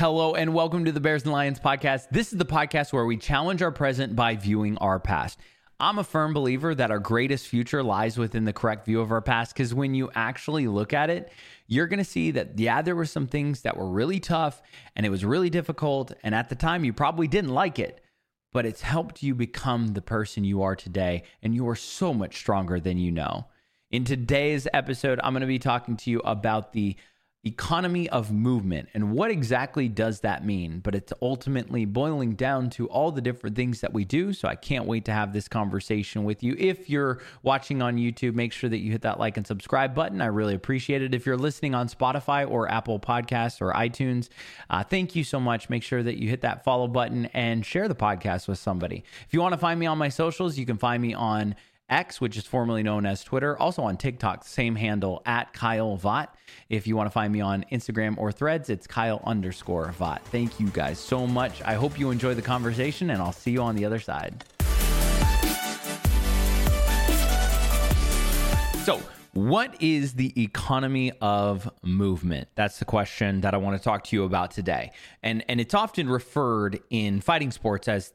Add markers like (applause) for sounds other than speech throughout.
Hello and welcome to the Bears and Lions podcast. This is the podcast where we challenge our present by viewing our past. I'm a firm believer that our greatest future lies within the correct view of our past because when you actually look at it, you're going to see that, yeah, there were some things that were really tough and it was really difficult. And at the time, you probably didn't like it, but it's helped you become the person you are today. And you are so much stronger than you know. In today's episode, I'm going to be talking to you about the economy of movement. And what exactly does that mean? But it's ultimately boiling down to all the different things that we do. So I can't wait to have this conversation with you. If you're watching on YouTube, make sure that you hit that like and subscribe button. I really appreciate it. If you're listening on Spotify or Apple Podcasts or iTunes, uh, thank you so much. Make sure that you hit that follow button and share the podcast with somebody. If you want to find me on my socials, you can find me on X, which is formerly known as Twitter, also on TikTok, same handle at Kyle Vatt. If you want to find me on Instagram or threads, it's Kyle underscore Vatt. Thank you guys so much. I hope you enjoy the conversation, and I'll see you on the other side. So, what is the economy of movement? That's the question that I want to talk to you about today. And and it's often referred in fighting sports as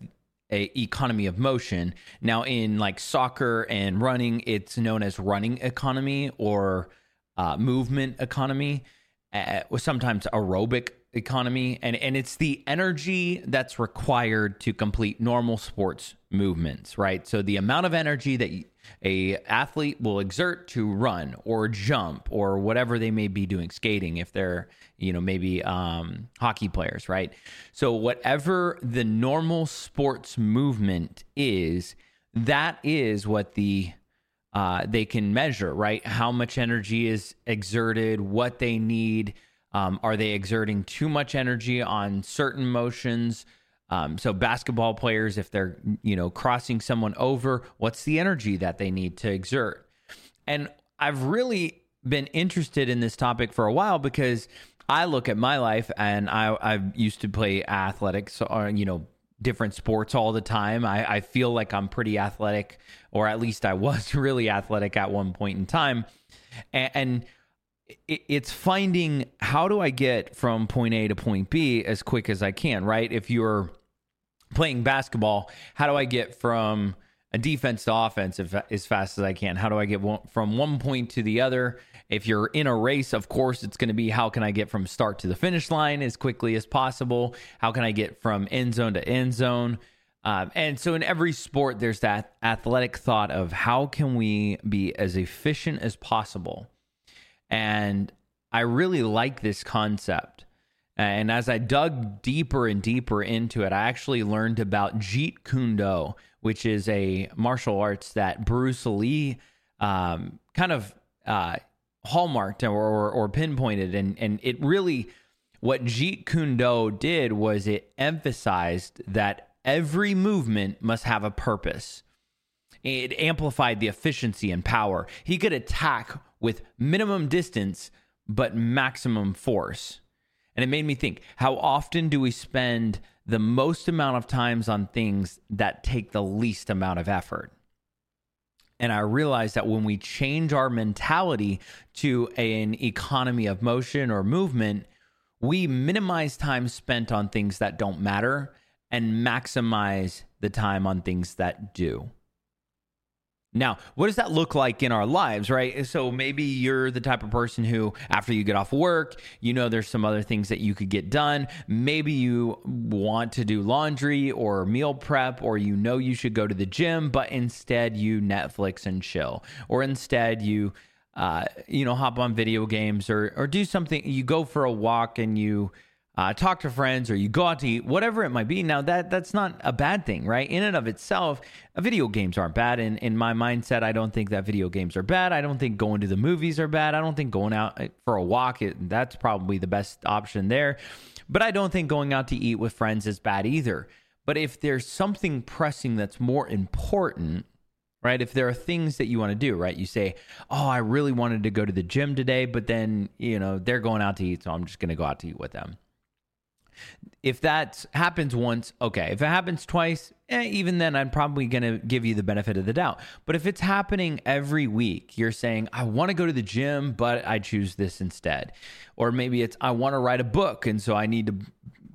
a economy of motion. Now, in like soccer and running, it's known as running economy or uh, movement economy, uh, sometimes aerobic economy, and and it's the energy that's required to complete normal sports movements, right? So the amount of energy that a athlete will exert to run or jump or whatever they may be doing, skating if they're you know maybe um, hockey players, right? So whatever the normal sports movement is, that is what the uh, they can measure, right? How much energy is exerted, what they need. Um, are they exerting too much energy on certain motions? Um, so basketball players, if they're you know crossing someone over, what's the energy that they need to exert? And I've really been interested in this topic for a while because I look at my life and I I used to play athletics or you know different sports all the time. I, I feel like I'm pretty athletic, or at least I was (laughs) really athletic at one point in time, and, and it's finding how do I get from point A to point B as quick as I can, right? If you're playing basketball, how do I get from a defense to offense as fast as I can? How do I get from one point to the other? If you're in a race, of course, it's going to be how can I get from start to the finish line as quickly as possible? How can I get from end zone to end zone? Um, and so in every sport, there's that athletic thought of how can we be as efficient as possible and I really like this concept. And as I dug deeper and deeper into it, I actually learned about Jeet Kune Do, which is a martial arts that Bruce Lee um, kind of uh, hallmarked or, or, or pinpointed. And, and it really, what Jeet Kune Do did was it emphasized that every movement must have a purpose. It amplified the efficiency and power. He could attack with minimum distance but maximum force. And it made me think how often do we spend the most amount of times on things that take the least amount of effort? And I realized that when we change our mentality to an economy of motion or movement, we minimize time spent on things that don't matter and maximize the time on things that do. Now, what does that look like in our lives, right? So maybe you're the type of person who, after you get off work, you know there's some other things that you could get done. Maybe you want to do laundry or meal prep, or you know you should go to the gym, but instead you Netflix and chill, or instead you, uh, you know, hop on video games or or do something. You go for a walk and you uh, talk to friends or you go out to eat, whatever it might be. Now that that's not a bad thing, right? In and of itself, video games aren't bad. And in my mindset, I don't think that video games are bad. I don't think going to the movies are bad. I don't think going out uh, for a walk it, that's probably the best option there. But I don't think going out to eat with friends is bad either. But if there's something pressing that's more important, right? If there are things that you want to do, right? You say, "Oh, I really wanted to go to the gym today, but then, you know, they're going out to eat, so I'm just going to go out to eat with them." If that happens once, okay. If it happens twice, eh, even then, I'm probably going to give you the benefit of the doubt. But if it's happening every week, you're saying, I want to go to the gym, but I choose this instead. Or maybe it's, I want to write a book. And so I need to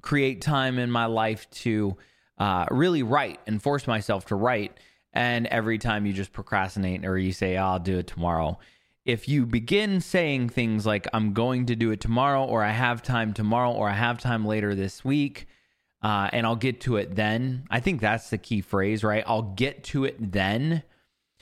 create time in my life to uh, really write and force myself to write. And every time you just procrastinate or you say, I'll do it tomorrow. If you begin saying things like, I'm going to do it tomorrow, or I have time tomorrow, or I have time later this week, uh, and I'll get to it then, I think that's the key phrase, right? I'll get to it then.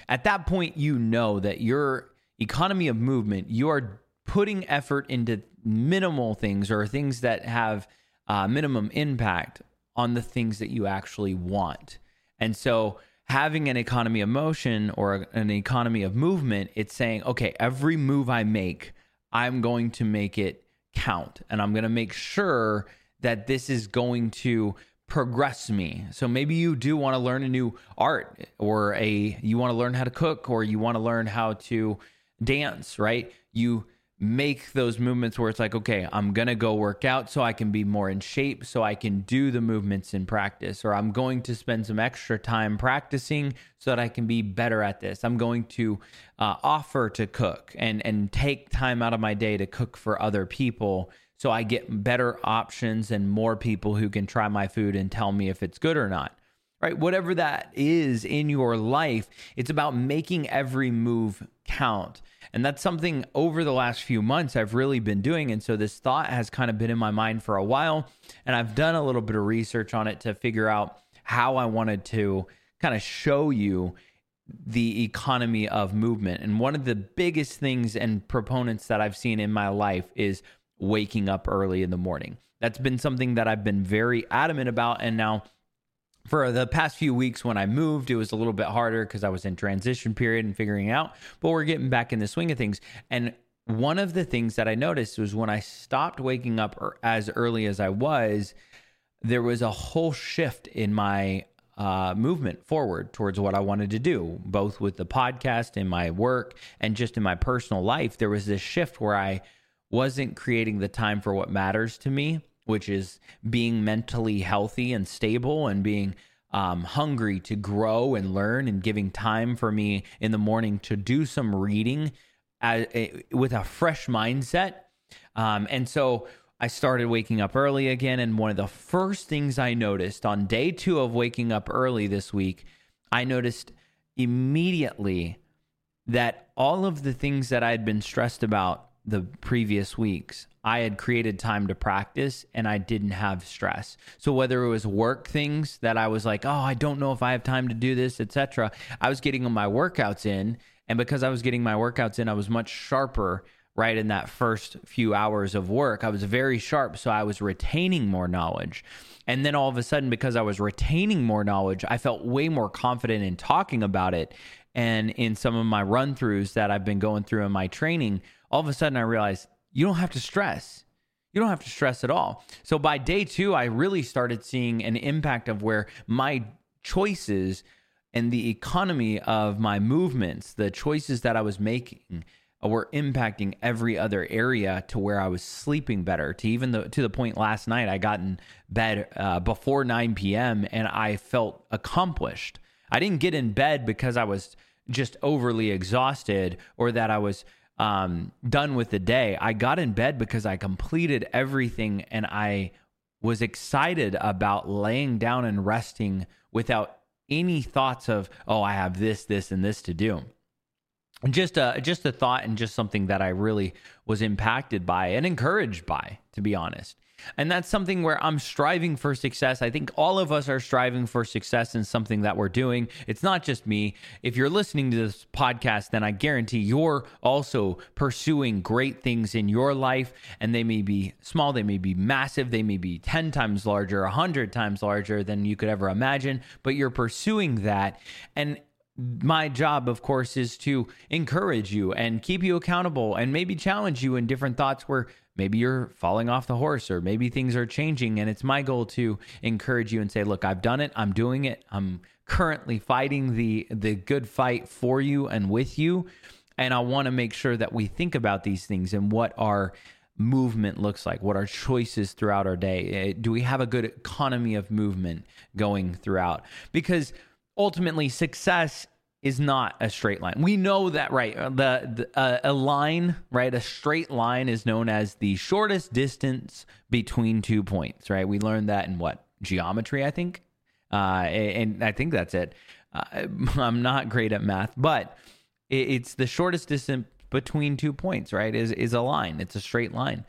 At that point, you know that your economy of movement, you are putting effort into minimal things or things that have uh, minimum impact on the things that you actually want. And so, having an economy of motion or an economy of movement, it's saying, okay, every move I make, I'm going to make it count and I'm going to make sure that this is going to progress me. So maybe you do want to learn a new art or a you want to learn how to cook or you want to learn how to dance, right? You make those movements where it's like, okay, I'm going to go work out so I can be more in shape, so I can do the movements in practice, or I'm going to spend some extra time practicing so that I can be better at this. I'm going to uh, offer to cook and, and take time out of my day to cook for other people so I get better options and more people who can try my food and tell me if it's good or not. Right? Whatever that is in your life, it's about making every move count. And that's something over the last few months I've really been doing. And so this thought has kind of been in my mind for a while. And I've done a little bit of research on it to figure out how I wanted to kind of show you the economy of movement. And one of the biggest things and proponents that I've seen in my life is waking up early in the morning. That's been something that I've been very adamant about. And now, for the past few weeks when I moved, it was a little bit harder because I was in transition period and figuring out, but we're getting back in the swing of things. And one of the things that I noticed was when I stopped waking up er, as early as I was, there was a whole shift in my uh, movement forward towards what I wanted to do, both with the podcast, and my work, and just in my personal life. There was this shift where I wasn't creating the time for what matters to me which is being mentally healthy and stable and being um, hungry to grow and learn and giving time for me in the morning to do some reading as, a, with a fresh mindset. Um, and so I started waking up early again. And one of the first things I noticed on day two of waking up early this week, I noticed immediately that all of the things that I had been stressed about the previous weeks, I had created time to practice and I didn't have stress. So whether it was work things that I was like, "Oh, I don't know if I have time to do this," etc., I was getting my workouts in, and because I was getting my workouts in, I was much sharper right in that first few hours of work. I was very sharp, so I was retaining more knowledge. And then all of a sudden because I was retaining more knowledge, I felt way more confident in talking about it and in some of my run throughs that I've been going through in my training all of a sudden I realized you don't have to stress. You don't have to stress at all. So by day two, I really started seeing an impact of where my choices and the economy of my movements, the choices that I was making, were impacting every other area to where I was sleeping better. To even the to the point last night, I got in bed uh, before 9 p.m. and I felt accomplished. I didn't get in bed because I was just overly exhausted or that I was um, done with the day, I got in bed because I completed everything and I was excited about laying down and resting without any thoughts of, oh, I have this, this, and this to do. Just a just a thought and just something that I really was impacted by and encouraged by, to be honest. And that's something where I'm striving for success. I think all of us are striving for success in something that we're doing. It's not just me. If you're listening to this podcast, then I guarantee you're also pursuing great things in your life. And they may be small, they may be massive, they may be 10 times larger, 100 times larger than you could ever imagine, but you're pursuing that. And my job, of course, is to encourage you and keep you accountable and maybe challenge you in different thoughts where maybe you're falling off the horse or maybe things are changing and it's my goal to encourage you and say look i've done it. I'm doing it. I'm currently fighting the the good fight for you and with you. And i want to make sure that we think about these things and what our movement looks like what our choices throughout our day. Eh, do we have a good economy of movement going throughout? Because ultimately success is not a straight line. We know that, right? The, the uh, a line, right? A straight line is known as the shortest distance between two points, right? We learned that in what geometry, I think, uh, and I think that's it. Uh, (laughs) I'm not great at math, but it's the shortest distance between two points, right? Is is a line. It's a straight line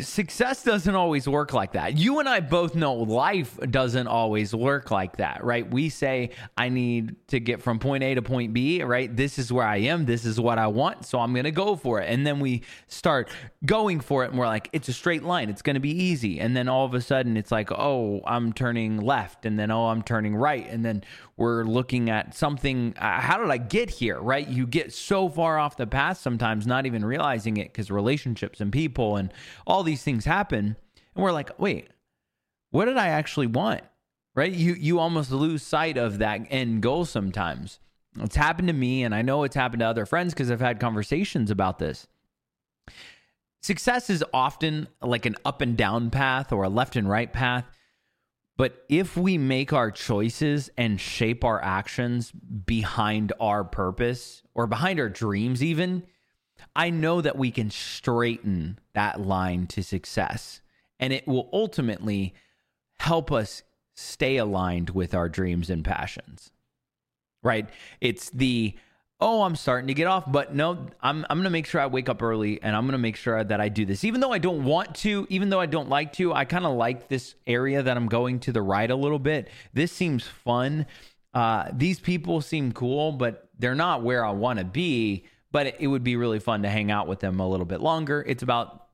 success doesn't always work like that. You and I both know life doesn't always work like that, right? We say, I need to get from point A to point B, right? This is where I am. This is what I want. So I'm going to go for it. And then we start going for it and we're like, it's a straight line. It's going to be easy. And then all of a sudden it's like, oh, I'm turning left. And then, oh, I'm turning right. And then we're looking at something. Uh, how did I get here? Right? You get so far off the path sometimes, not even realizing it because relationships and people and all these things happen. And we're like, wait, what did I actually want? Right? You you almost lose sight of that end goal sometimes. It's happened to me, and I know it's happened to other friends because I've had conversations about this. Success is often like an up and down path or a left and right path. But if we make our choices and shape our actions behind our purpose or behind our dreams, even, I know that we can straighten that line to success. And it will ultimately help us stay aligned with our dreams and passions. Right? It's the oh, I'm starting to get off, but no, I'm I'm going to make sure I wake up early and I'm going to make sure that I do this. Even though I don't want to, even though I don't like to, I kind of like this area that I'm going to the right a little bit. This seems fun. Uh, these people seem cool, but they're not where I want to be. But it would be really fun to hang out with them a little bit longer. It's about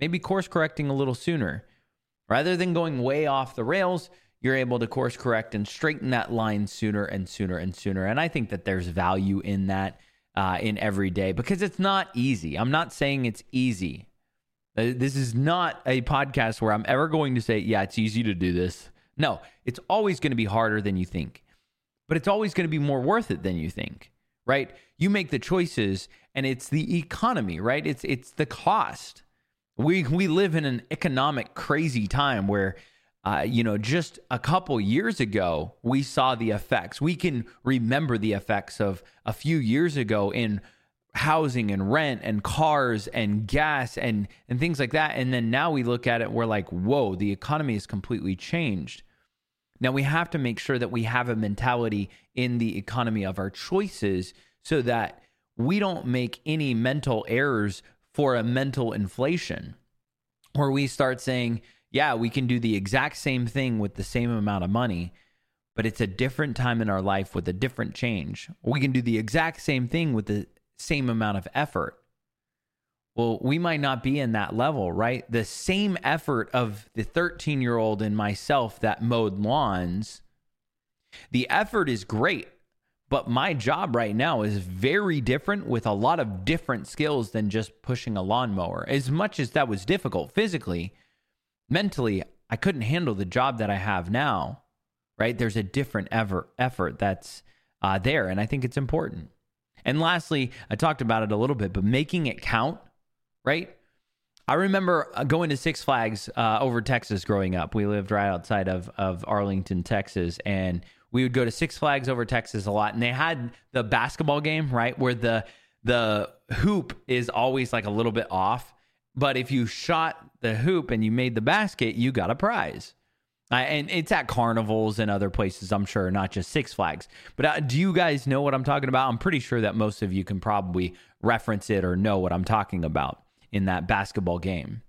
maybe course correcting a little sooner. Rather than going way off the rails, you're able to course correct and straighten that line sooner and sooner and sooner. And I think that there's value in that uh, in every day because it's not easy. I'm not saying it's easy. Uh, this is not a podcast where I'm ever going to say, yeah, it's easy to do this. No, it's always going to be harder than you think, but it's always going to be more worth it than you think, right? You make the choices and it's the economy, right? It's it's the cost. We we live in an economic crazy time where uh, you know, just a couple years ago, we saw the effects. We can remember the effects of a few years ago in housing and rent and cars and gas and and things like that. And then now we look at it, we're like, whoa, the economy has completely changed. Now we have to make sure that we have a mentality in the economy of our choices so that we don't make any mental errors for a mental inflation where we start saying, yeah, we can do the exact same thing with the same amount of money, but it's a different time in our life with a different change. We can do the exact same thing with the same amount of effort. Well, we might not be in that level, right? The same effort of the 13 year old and myself that mowed lawns, the effort is great. But my job right now is very different with a lot of different skills than just pushing a lawnmower. As much as that was difficult physically, mentally I couldn't handle the job that I have now. Right? There's a different ever effort that's uh, there, and I think it's important. And lastly, I talked about it a little bit, but making it count. Right? I remember uh, going to Six Flags uh, over Texas growing up. We lived right outside of of Arlington, Texas, and we would go to Six Flags over Texas a lot. And they had the basketball game, right, where the the hoop is always like a little bit off, but if you shot the hoop and you made the basket, you got a prize. Uh, and it's at carnivals and other places, I'm sure, not just Six Flags. But uh, do you guys know what I'm talking about? I'm pretty sure that most of you can probably reference it or know what I'm talking about in that basketball game.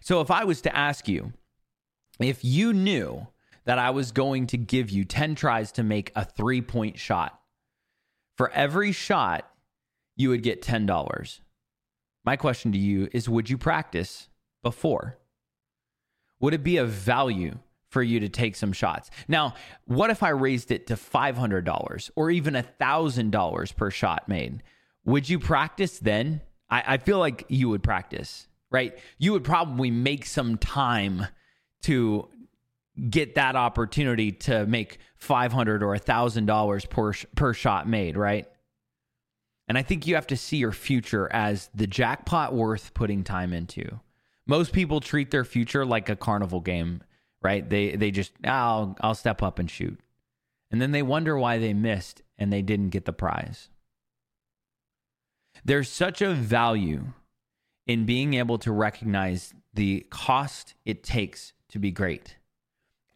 So if I was to ask you, if you knew that I was going to give you 10 tries to make a three point shot, for every shot, you would get $10. My question to you is Would you practice before? Would it be of value for you to take some shots? Now, what if I raised it to $500 or even $1,000 per shot made? Would you practice then? I, I feel like you would practice, right? You would probably make some time to get that opportunity to make 500 or $1,000 per, per shot made, right? And I think you have to see your future as the jackpot worth putting time into. Most people treat their future like a carnival game, right? They they just I'll I'll step up and shoot. And then they wonder why they missed and they didn't get the prize. There's such a value in being able to recognize the cost it takes to be great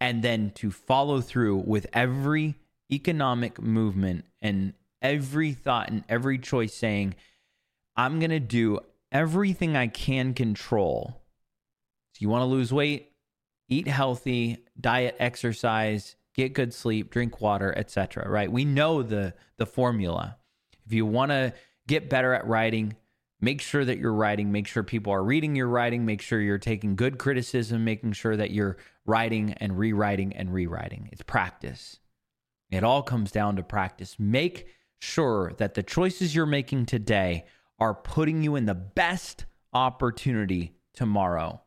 and then to follow through with every economic movement and every thought and every choice saying, I'm going to do everything I can control. So, you want to lose weight, eat healthy, diet, exercise, get good sleep, drink water, etc. Right? We know the the formula. If you want to get better at writing, make sure that you're writing, make sure people are reading your writing, make sure you're taking good criticism, making sure that you're writing and rewriting and rewriting. It's practice. It all comes down to practice. Make sure that the choices you're making today are putting you in the best opportunity tomorrow,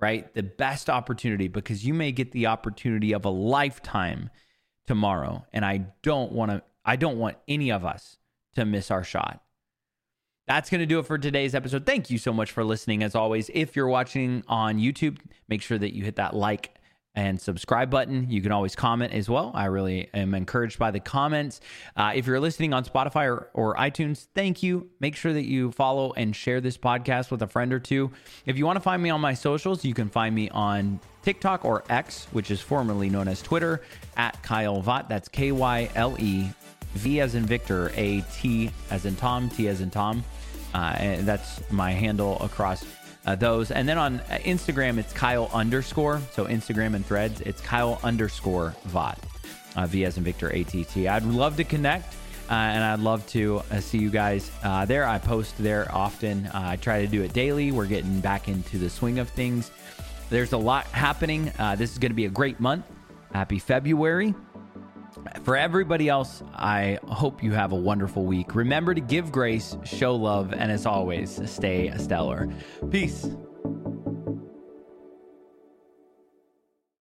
right? The best opportunity because you may get the opportunity of a lifetime tomorrow. And I don't want to, I don't want any of us to miss our shot. That's going to do it for today's episode. Thank you so much for listening. As always, if you're watching on YouTube, make sure that you hit that like and subscribe button. You can always comment as well. I really am encouraged by the comments. Uh, if you're listening on Spotify or, or, iTunes, thank you. Make sure that you follow and share this podcast with a friend or two. If you want to find me on my socials, you can find me on TikTok or X, which is formerly known as Twitter, at Kyle Vatt. That's K Y L E V as in Victor, A T as in Tom, T as in Tom. Uh, and that's my handle across uh, those. And then on Instagram, it's Kyle underscore. So Instagram and threads, it's Kyle underscore Vatt, uh, V as in Victor ATT. I'd love to connect. Uh, and I'd love to uh, see you guys uh, there. I post there often. Uh, I try to do it daily. We're getting back into the swing of things. There's a lot happening. Uh, this is going to be a great month. Happy February. For everybody else, I hope you have a wonderful week. Remember to give grace, show love, and as always, stay stellar. Peace.